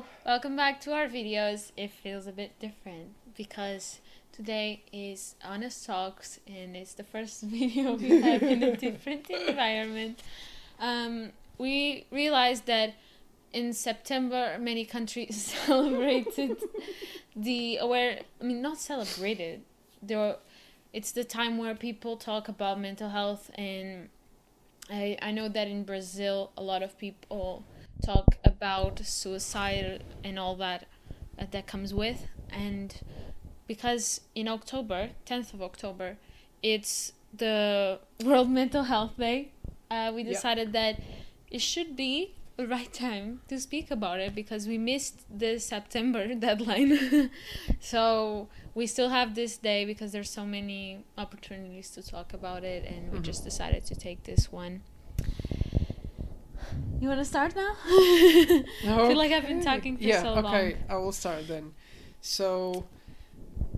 Hello. Welcome back to our videos. It feels a bit different because today is Honest Talks and it's the first video we have in a different environment. Um, we realized that in September many countries celebrated the aware I mean not celebrated. There it's the time where people talk about mental health and I, I know that in Brazil a lot of people talk about suicide and all that uh, that comes with and because in October 10th of October it's the World Mental Health Day uh, we Yeah. decided that it should be the right time to speak about it because we missed the September deadline so we still have this day because there's so many opportunities to talk about it and we Mhm. just decided to take this one you want to start now I feel like I've been talking for yeah, so long. okay. I will start then. So,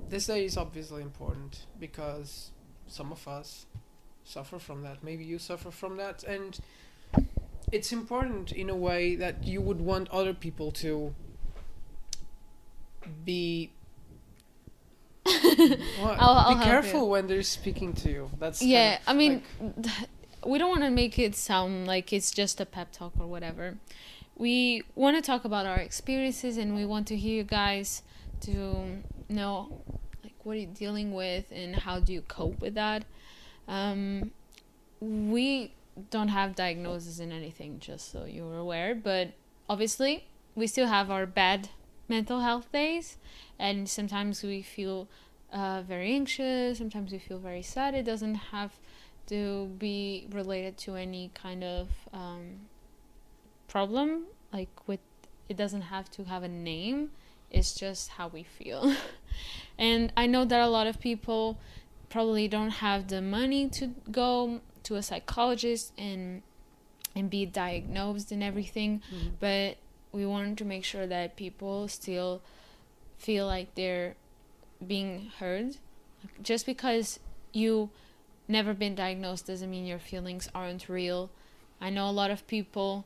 this day is obviously important because some of us suffer from that. Maybe you suffer from that, and it's important in a way that you would want other people to be. What? I'll- I'll be careful you. when they're speaking to you. That's kind yeah of i mean we don't want to make it sound like it's just a pep talk or whatever. We want to talk about our experiences and we want to hear you guys to know like what are you dealing with and how do you cope with that. Um, we don't have diagnoses in anything just so you're aware but obviously we still have our bad mental health days and sometimes we feel uh, very anxious sometimes we feel very sad. It doesn't have to be related to any kind of um, problem like with it doesn't have to have a name it's just how we feel and i know that a lot of people probably don't have the money to go to a psychologist and and be diagnosed and everything Mhm. but we wanted to make sure that people still feel like they're being heard just because you never been diagnosed doesn't mean your feelings aren't real i know a lot of people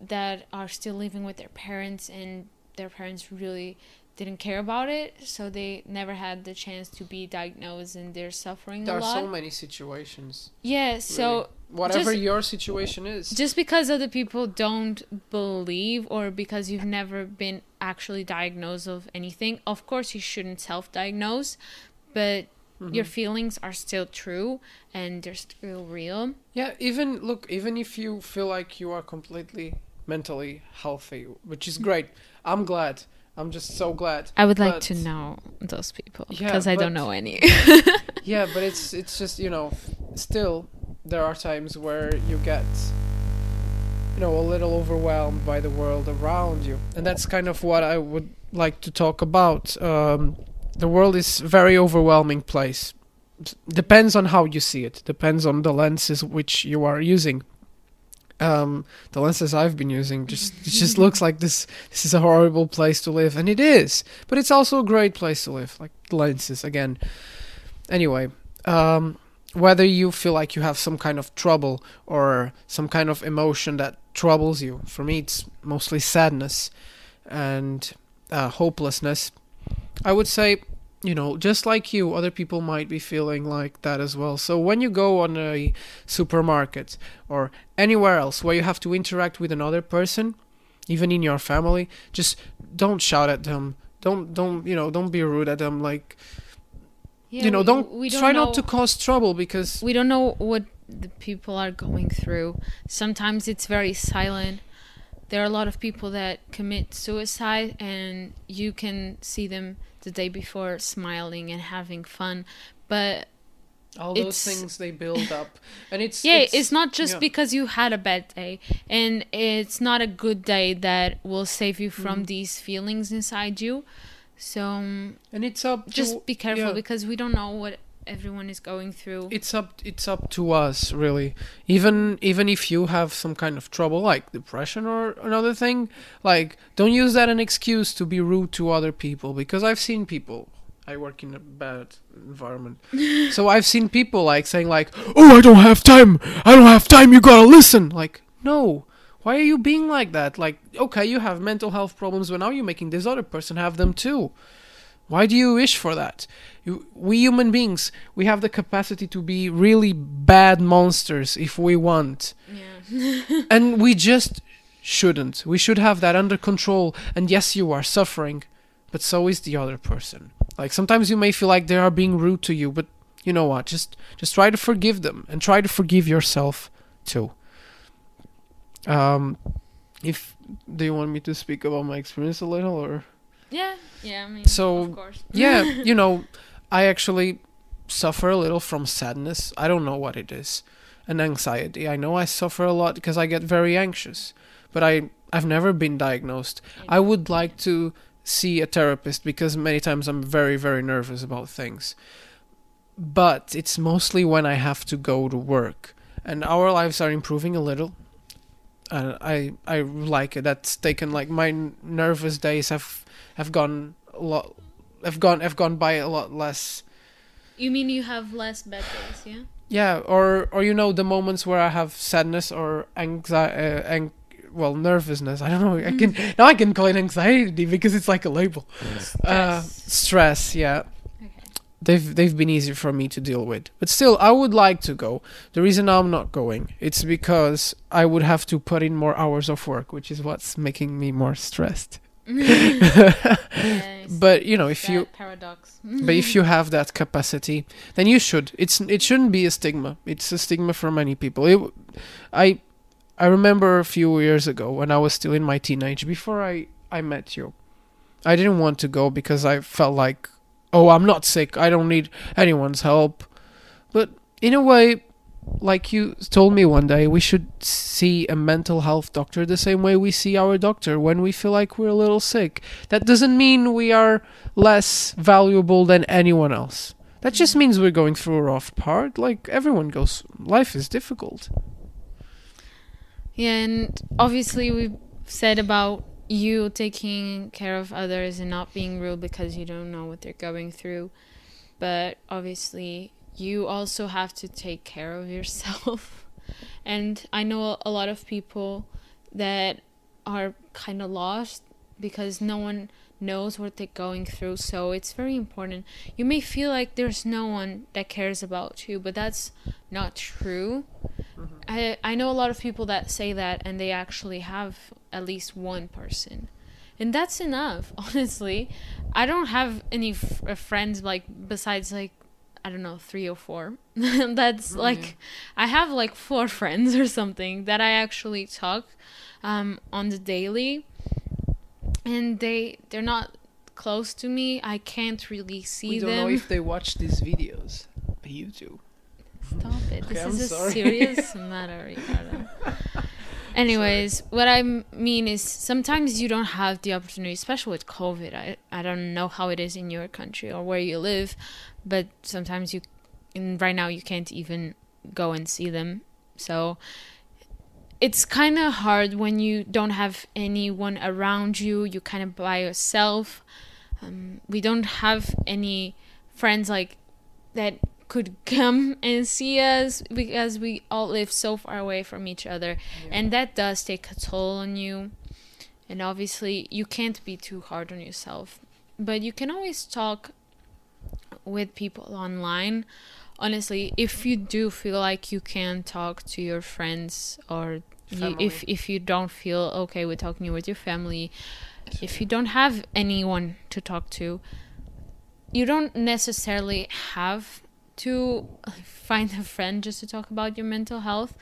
that are still living with their parents and their parents really didn't care about it so they never had the chance to be diagnosed and they're suffering There a are lot so many situations. yeah so Whatever Just- your situation is. just because other people don't believe or because you've never been actually diagnosed of anything of course you shouldn't self-diagnose but your Mhm. feelings are still true and they're still real Yeah, even look, even if you feel like you are completely mentally healthy, which is great. I'm glad. I'm just so glad. i would like to know those people Yeah, because i don't know any Yeah, but it's it's just, you know, still there are times where you get you know, a little overwhelmed by the world around you. And that's kind of what I would like to talk about. Um the world is a very overwhelming place. Depends on how you see it. Depends on the lenses which you are using. Um, the lenses I've been using just it just looks like this. This is a horrible place to live, and it is. But it's also a great place to live. Like lenses again. Anyway, um, whether you feel like you have some kind of trouble or some kind of emotion that troubles you, for me it's mostly sadness and uh, hopelessness. I would say, you know, just like you, other people might be feeling like that as well. So when you go on a supermarket or anywhere else where you have to interact with another person, even in your family, just don't shout at them. Don't don't you know? Don't be rude at them. Like Yeah, you know, we- don't, we try know- not to cause trouble because we don't know what the people are going through. Sometimes it's very silent. There are a lot of people that commit suicide, and you can see them the day before smiling and having fun. But all those it's- things they build up, and it's yeah, it's, not just yeah. because you had a bad day, and it's not a good day that will save you from Mhm. these feelings inside you. So and it's up to, just be careful yeah. because we don't know what everyone is going through. it's up it's up to us really even even if you have some kind of trouble like depression or another thing like don't use that an excuse to be rude to other people because i've seen people i work in a bad environment so i've seen people like saying like oh i don't have time i don't have time you gotta listen like no Why are you being like that? Like, okay, you have mental health problems, but now you're making this other person have them too. Why do you wish for that? You, we human beings, we have the capacity to be really bad monsters if we want. Yeah. and we just shouldn't. We should have that under control. And yes, you are suffering, but so is the other person. Like sometimes you may feel like they are being rude to you, but you know what? Just just try to forgive them and try to forgive yourself too. Um, if do you want me to speak about my experience a little or? Yeah. Yeah. I mean, So, of course. yeah, you know, I actually suffer a little from sadness. I don't know what it is. And anxiety. I know I suffer a lot because I get very anxious, but I I've never been diagnosed. I would like to see a therapist because many times I'm very very nervous about things. But it's mostly when I have to go to work. And our lives are improving a little. And I I like it. That's taken like my nervous days have have gone a lot have gone have gone by a lot less You mean you have less bad days? Yeah. yeah or or you know the moments where i have sadness or anxiety uh, ang- well nervousness i don't know i can now i can call it anxiety because it's like a label uh Stress. stress yeah Okay. They've they've been easy for me to deal with. But still i would like to go. The reason i'm not going it's because i would have to put in more hours of work which is what's making me more stressed. Yes. but you know if That you paradox. but if you have that capacity then you should. It's it shouldn't be a stigma. It's a stigma for many people. It, i i remember a few years ago when i was still in my teenage before i i met you i didn't want to go because i felt like oh i'm not sick i don't need anyone's help but in a way like you told me one day we should see a mental health doctor the same way we see our doctor when we feel like we're a little sick that doesn't mean we are less valuable than anyone else. That just mm. means we're going through a rough part. Like everyone goes, life is difficult. Yeah, and obviously we've said about you taking care of others and not being rude because you don't know what they're going through. But obviously you also have to take care of yourself. and I know a lot of people that are kind of lost because no one knows what they're going through. So it's very important. You may feel like there's no one that cares about you, but that's not true. Mm-hmm. I I know a lot of people that say that and they actually have at least one person. And that's enough, honestly. I don't have any f- uh, friends like besides like I don't know, 3 or 4. that's Really? like I have like four friends or something that I actually talk um on the daily and they they're not close to me. I can't really see we don't them. know if they watch these videos. But you do. Stop it. Okay, This I'm is a serious matter, Ricardo. Anyways, what I mean is sometimes you don't have the opportunity, especially with COVID. I, I don't know how it is in your country or where you live, but sometimes you, in, right now, you can't even go and see them. So it's kind of hard when you don't have anyone around you. You kind of by yourself. Um, we don't have any friends like that could come and see us because we all live so far away from each other. And that does take a toll on you. And obviously you can't be too hard on yourself. But you can always talk with people online. Honestly if you do feel like you can talk to your friends or you, if if you don't feel okay with talking with your family if you don't have anyone to talk to you don't necessarily have to find a friend just to talk about your mental health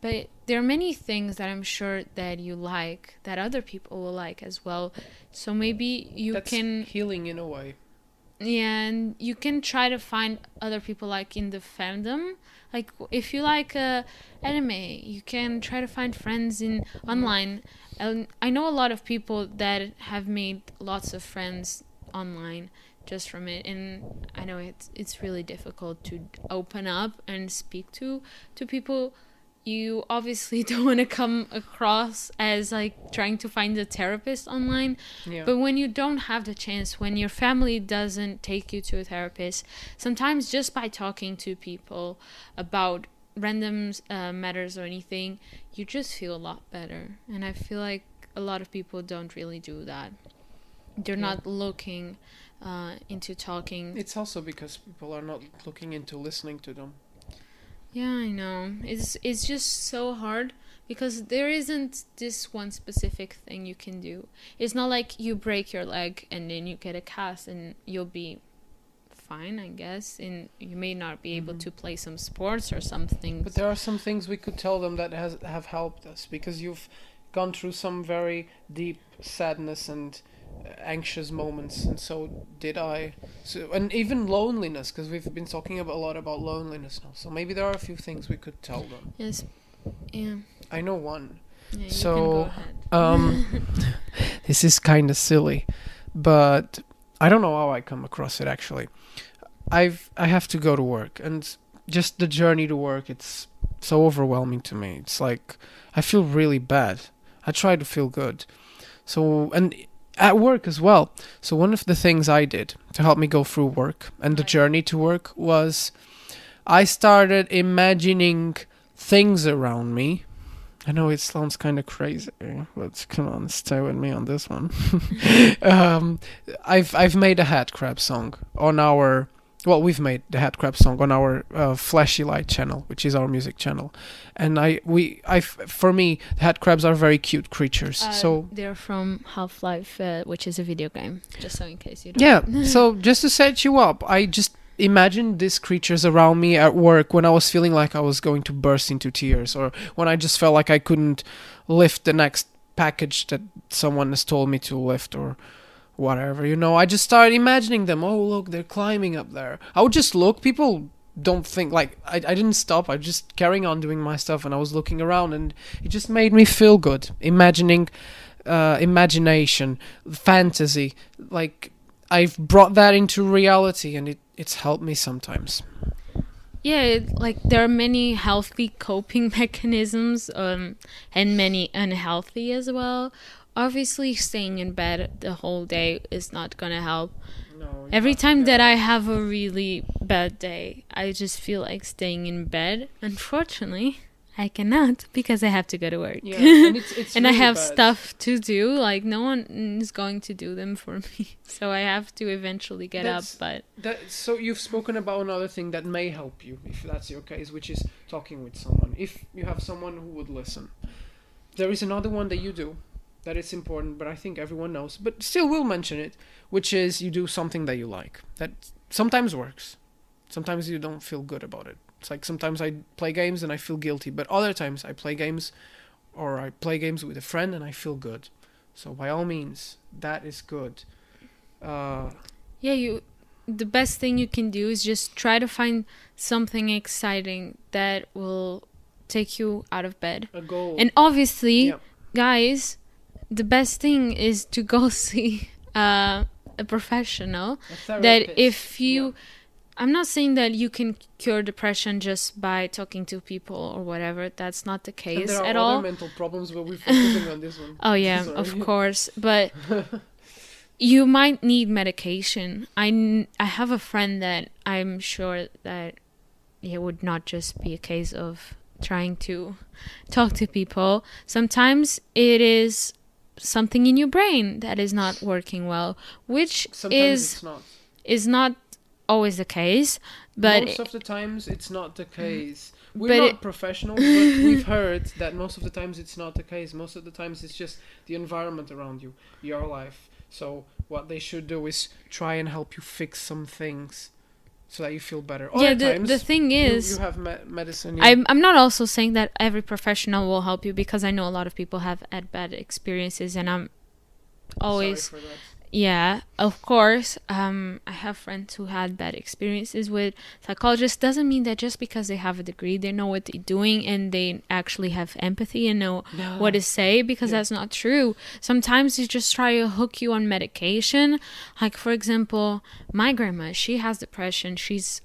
but there are many things that i'm sure that you like that other people will like as well so maybe you That's can healing in a way. yeah, and you can try to find other people like in the fandom. Like if you like uh, anime, you can try to find friends in online. And I know a lot of people that have made lots of friends online just from it, and I know it's it's really difficult to open up and speak to to people. You obviously don't want to come across as like trying to find a therapist online Yeah. but when you don't have the chance, when your family doesn't take you to a therapist, sometimes just by talking to people about random uh, matters or anything, you just feel a lot better. And I feel like a lot of people don't really do that. They're Yeah. not looking uh, into talking. It's also because people are not looking into listening to them. Yeah, I know. It's it's just so hard because there isn't this one specific thing you can do. It's not like you break your leg and then you get a cast and you'll be fine, I guess, and you may not be able Mhm. to play some sports or something. But there are some things we could tell them that has have helped us because you've gone through some very deep sadness and anxious moments, and so did I. So and even loneliness because we've been talking about, a lot about loneliness now. So maybe there are a few things we could tell them. yes. Yeah. I know one. Yeah, you So, can go ahead. Um, this is kind of silly, but I don't know how I come across it actually. I've I have to go to work, and just the journey to work, it's so overwhelming to me. It's like I feel really bad. I try to feel good, so and at work as well. So one of the things I did to help me go through work and the journey to work was I started imagining things around me I know it sounds kind of crazy, but come on, stay with me on this one. um, I've I've made a head crab song on our well, we've made the Head crab song on our uh, Flashy Light channel, which is our music channel, and I we I for me the head crabs are very cute creatures. Uh, so they're from Half Life, uh, which is a video game. Just so in case you don't. yeah, so just to set you up, I just imagined these creatures around me at work when I was feeling like I was going to burst into tears, or when I just felt like I couldn't lift the next package that someone has told me to lift, or whatever. You know, I just started imagining them. Oh, look, they're climbing up there. I would just look. People don't think like I, I didn't stop. I just carrying on doing my stuff, and I was looking around, and it just made me feel good. Imagining, uh, imagination, fantasy, like I've brought that into reality, and it it's helped me sometimes. Yeah, like there are many healthy coping mechanisms, um, and many unhealthy as well. Obviously, staying in bed the whole day is not gonna help. No, Every time that I have a really bad day, I just feel like staying in bed. Unfortunately, I cannot because I have to go to work. yeah, and it's, it's and I have bad. stuff to do. Like no one is going to do them for me, so I have to eventually get That's- up. But That, so you've spoken about another thing that may help you, if that's your case, which is talking with someone. If you have someone who would listen, there is another one that you do, that it's important, but I think everyone knows, but still will mention it, which is you do something that you like. That sometimes works, sometimes you don't feel good about it. It's like sometimes I play games and I feel guilty, but other times I play games, or I play games with a friend and I feel good. So by all means, that is good. Uh, yeah, you. The best thing you can do is just try to find something exciting that will take you out of bed. a goal. And obviously, Yeah. guys, the best thing is to go see uh, a professional. A that if you i'm not saying that you can cure depression just by talking to people or whatever that's not the case there are at other all mental problems where we're focusing on this one. oh yeah Sorry. of course but you might need medication I, I have a friend that i'm sure that it would not just be a case of trying to talk to people sometimes it is something in your brain that is not working well which Sometimes is not. is not always the case but most of the times it's not the case. We're But not it- professionals, but we've heard that most of the times it's not the case. Most of the times it's just the environment around you, your life. So what they should do is try and help you fix some things, so that you feel better. yeah the, times the thing is you have me- medicine. yeah. I'm, I'm not also saying that every professional will help you because i know a lot of people have had bad experiences and i'm always Sorry for that. Yeah of course um i have friends who had bad experiences with psychologists doesn't mean that just because they have a degree they know what they're doing and they actually have empathy and know what to say because Yeah. that's not true. Sometimes they just try to hook you on medication. Like for example, my grandma, she has depression. She's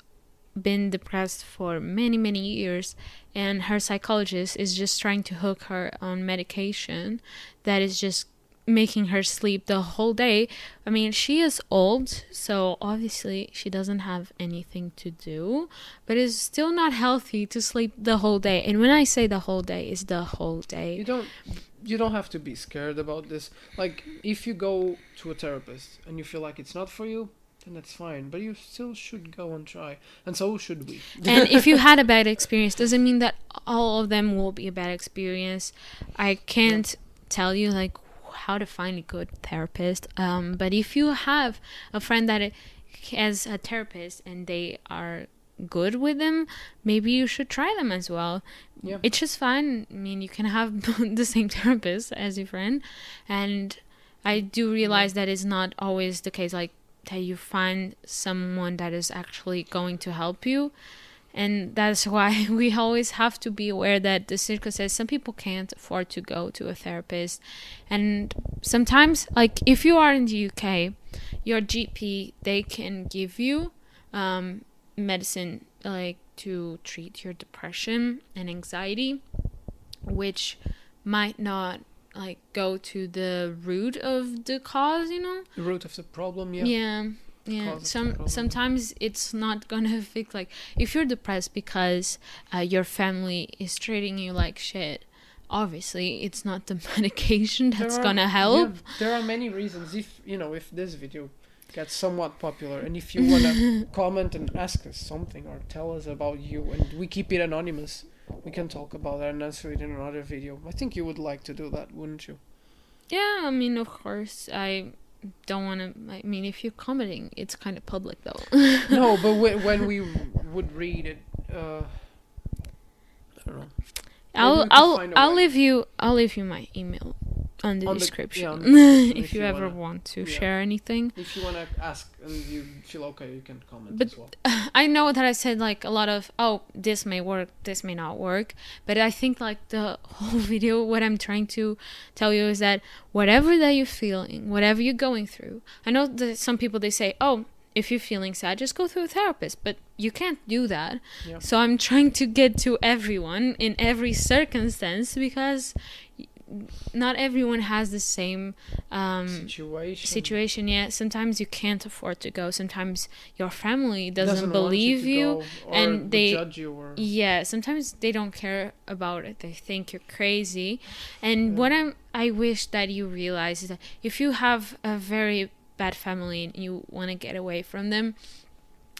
been depressed for many many years and her psychologist is just trying to hook her on medication that is just making her sleep the whole day. I mean, she is old, so obviously she doesn't have anything to do, but it's still not healthy to sleep the whole day. And when I say the whole day, it's the whole day. You don't you don't have to be scared about this. Like if you go to a therapist and you feel like it's not for you, then that's fine. But you still should go and try. And so should we. and if you had a bad experience, doesn't mean that all of them will be a bad experience. I can't tell you like how to find a good therapist. Um, but if you have a friend that has a therapist and they are good with them, maybe you should try them as well. Yeah. It's just fun. I mean, you can have the same therapist as your friend, and I do realize that is not always the case. Like that you find someone that is actually going to help you and that's why we always have to be aware that the circle says some people can't afford to go to a therapist. And sometimes like if you are in the uk your gp they can give you um, medicine like to treat your depression and anxiety which might not like go to the root of the cause you know? The root of the problem, yeah. yeah yeah Cause of the some sometimes it's not gonna fix like if you're depressed because uh, your family is treating you like shit obviously it's not the medication that's are- gonna help yeah, there are many reasons. If you know, if this video gets somewhat popular, and if you wanna comment and ask us something or tell us about you, and we keep it anonymous, we can talk about that and answer it in another video. I think you would like to do that, wouldn't you? yeah i mean of course i don't want to i mean if you're commenting it's kind of public though no, but when, when we would read it, uh, I don't know. i'll i'll i'll way. leave you i'll leave you my email on the On the- description, yeah, on the description if if you you ever wanna- want to yeah. share anything If you wanna ask and you feel okay, you can comment But- as well. I know that I said like a lot of oh this may work this may not work but I think like the whole video what I'm trying to tell you is that whatever that you're feeling whatever you're going through I know that some people they say oh if you're feeling sad just go through a therapist but you can't do that Yeah. so I'm trying to get to everyone in every circumstance because not everyone has the same um, Situation. situation yet. Sometimes you can't afford to go. Sometimes your family doesn't, want believe you, or and they- judge you or yeah sometimes they don't care about it. They think you're crazy. And what i'm i wish that you realize is that if you have a very bad family and you want to get away from them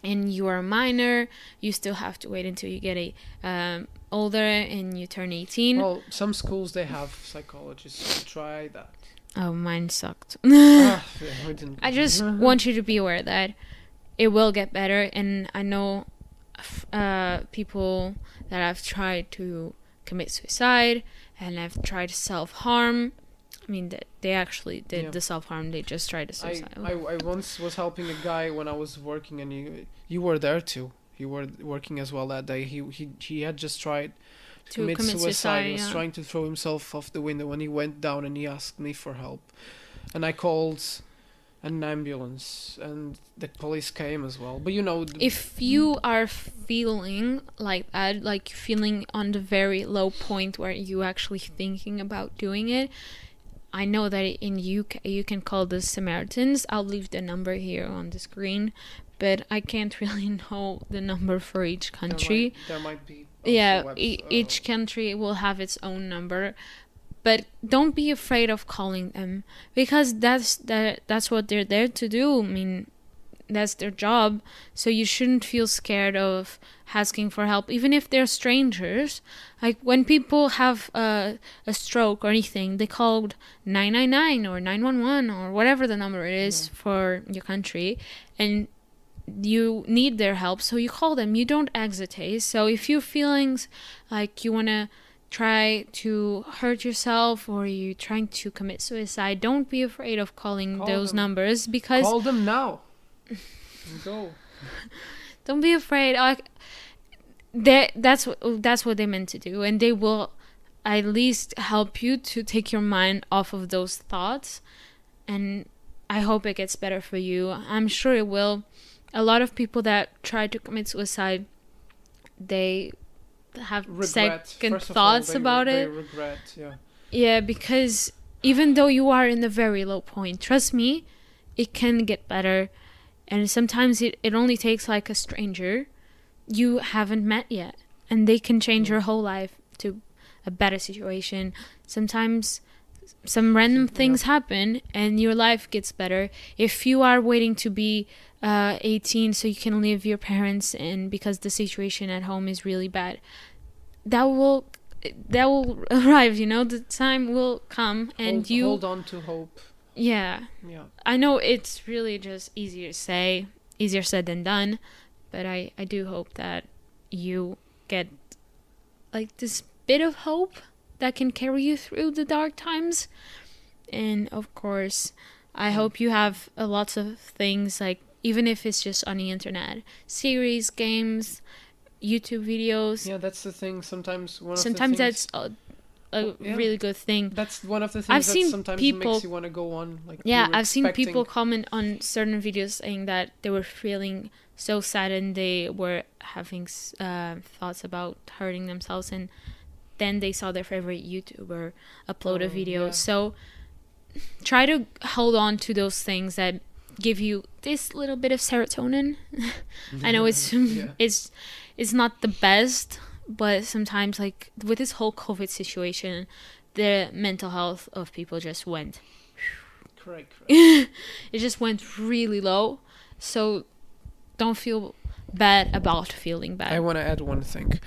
and you are a minor you still have to wait until you get a um, older and you turn 18 Well, some schools they have psychologists who try that. oh mine sucked Ah, yeah, we. I just want you to be aware that it will get better, and I know uh, people that have tried to commit suicide and have tried self harm. I mean, that they actually did Yeah. the self harm; they just tried to suicide. I I once was helping a guy when I was working, and you you were there too. You were working as well that day. He he he had just tried to, To commit, commit suicide. suicide, He was yeah. trying to throw himself off the window, and he went down and he asked me for help, and I called an ambulance, and the police came as well. But you know, if you are feeling like that, like feeling on the very low point where you actually thinking about doing it, I know that in UK you can call the Samaritans. I'll leave the number here on the screen, but I can't really know the number for each there country. might, there might be. Yeah, webs- e- uh, each country will have its own number, but don't be afraid of calling them because that's that that's what they're there to do. I mean, that's their job. So you shouldn't feel scared of asking for help, even if they're strangers. Like when people have a, a stroke or anything, they called 999 or 911 or whatever the number it is for your country, and you need their help. So you call them. You don't hesitate. So if you're feeling like you want to try to hurt yourself or you're trying to commit suicide, don't be afraid of calling Call those them. numbers because Call them now. Go. don't be afraid like they that's what that's what they meant to do and they will at least help you to take your mind off of those thoughts and i hope it gets better for you i'm sure it will a lot of people that try to commit suicide they have Regret. second First of all, thoughts they about they it regret. Yeah. yeah because even though you are in a very low point, trust me, it can get better. And sometimes it, it only takes like a stranger you haven't met yet, and they can change your whole life to a better situation. Sometimes some random things happen and your life gets better. If you are waiting to be uh, 18 so you can leave your parents and because the situation at home is really bad, that will that will arrive. You know, the time will come and hold, you hold on to hope. Yeah. Yeah. I know it's really just easier to say, easier said than done, but I I do hope that you get like this bit of hope that can carry you through the dark times. And of course, I mm. hope you have a lots of things like even if it's just on the internet, series, games, YouTube videos. Yeah, that's the thing. Sometimes one Sometimes of the things, that's a, a yeah. really good thing. that's one of the things I've that seen sometimes people- makes you want to go on. Like Yeah, I've seen people comment on certain videos saying that they were feeling so sad and they were having uh, thoughts about hurting themselves, and then they saw their favorite YouTuber upload a Oh, video. yeah. So try to hold on to those things that give you this little bit of serotonin. I know it's Yeah. it's it's not the best, but sometimes like with this whole COVID situation, the mental health of people just went correct. correct. it just went really low. So don't feel bad about feeling bad. I want to add one thing.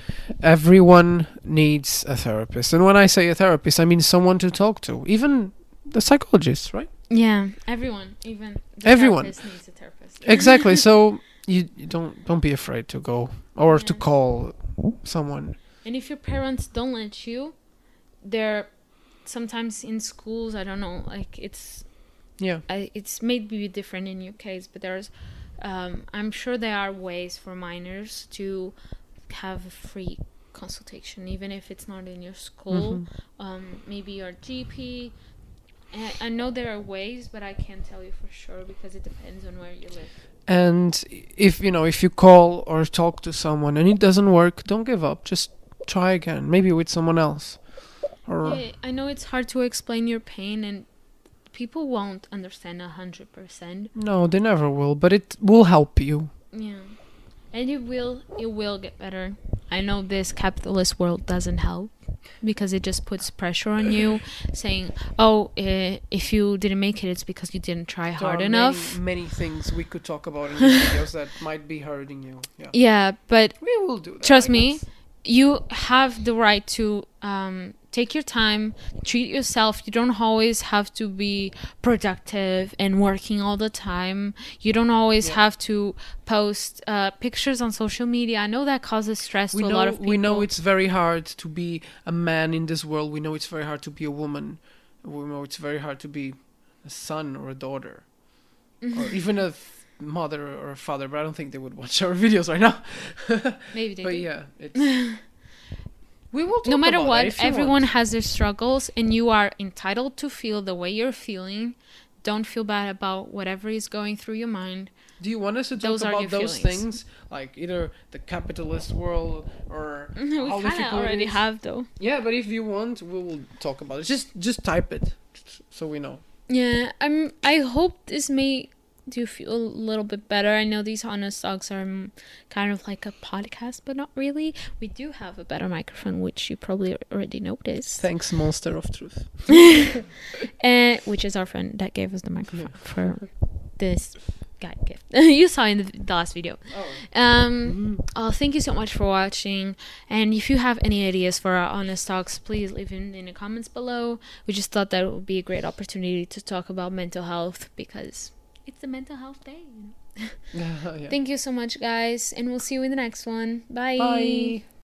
Everyone needs a therapist, and when I say a therapist, I mean someone to talk to, even the psychologist, right? yeah, everyone, even the Everyone. therapist needs a therapist. Exactly. so you, you don't don't be afraid to go or to call someone. And if your parents don't let you, they're sometimes in schools. I don't know, like it's Yeah. I, it's maybe different in your case, but there's, um, I'm sure there are ways for minors to have a free consultation, even if it's not in your school. Mhm. Um, maybe your GP. And I know there are ways, but I can't tell you for sure because it depends on where you live. And if you know if you call or talk to someone and it doesn't work, don't give up. Just try again, maybe with someone else. Or Yeah, I know it's hard to explain your pain, and people won't understand a hundred percent. no, they never will, but it will help you. Yeah. And it will it will get better. I know this capitalist world doesn't help because it just puts pressure on you saying, "Oh, uh, if you didn't make it it's because you didn't try There hard enough." Many, many things we could talk about in these videos that might be hurting you. Yeah. Yeah, but We will do that. Trust me. you have the right to um, take your time, treat yourself. You don't always have to be productive and working all the time. You don't always Yeah. have to post uh, pictures on social media. I know that causes stress We to know, a lot of people. we know it's very hard to be a man in this world. We know it's very hard to be a woman. We know it's very hard to be a son or a daughter, or even a mother or a father. But I don't think they would watch our videos right now. Maybe they but do. yeah, it's. we will. Talk no matter what, it if you everyone want. has their struggles, and you are entitled to feel the way you're feeling. Don't feel bad about whatever is going through your mind. Do you want us to talk Those are about those feelings. things, like either the capitalist world or we how kind of already have though. Yeah, but if you want, we will talk about it. Just just type it, so we know. Yeah, I'm. I hope this made you feel a little bit better. I know these honest talks are mm, kind of like a podcast, but not really. We do have a better microphone, which you probably already noticed, Thanks, Monster of Truth. and which is our friend that gave us the microphone for this guy gift. you saw in the, the last video. Oh. Um. Oh, thank you so much for watching. And if you have any ideas for our honest talks, please leave them in the comments below. We just thought that would be a great opportunity to talk about mental health because it's the mental health day. you know. yeah. Thank you so much, guys, and we'll see you in the next one. Bye. Bye.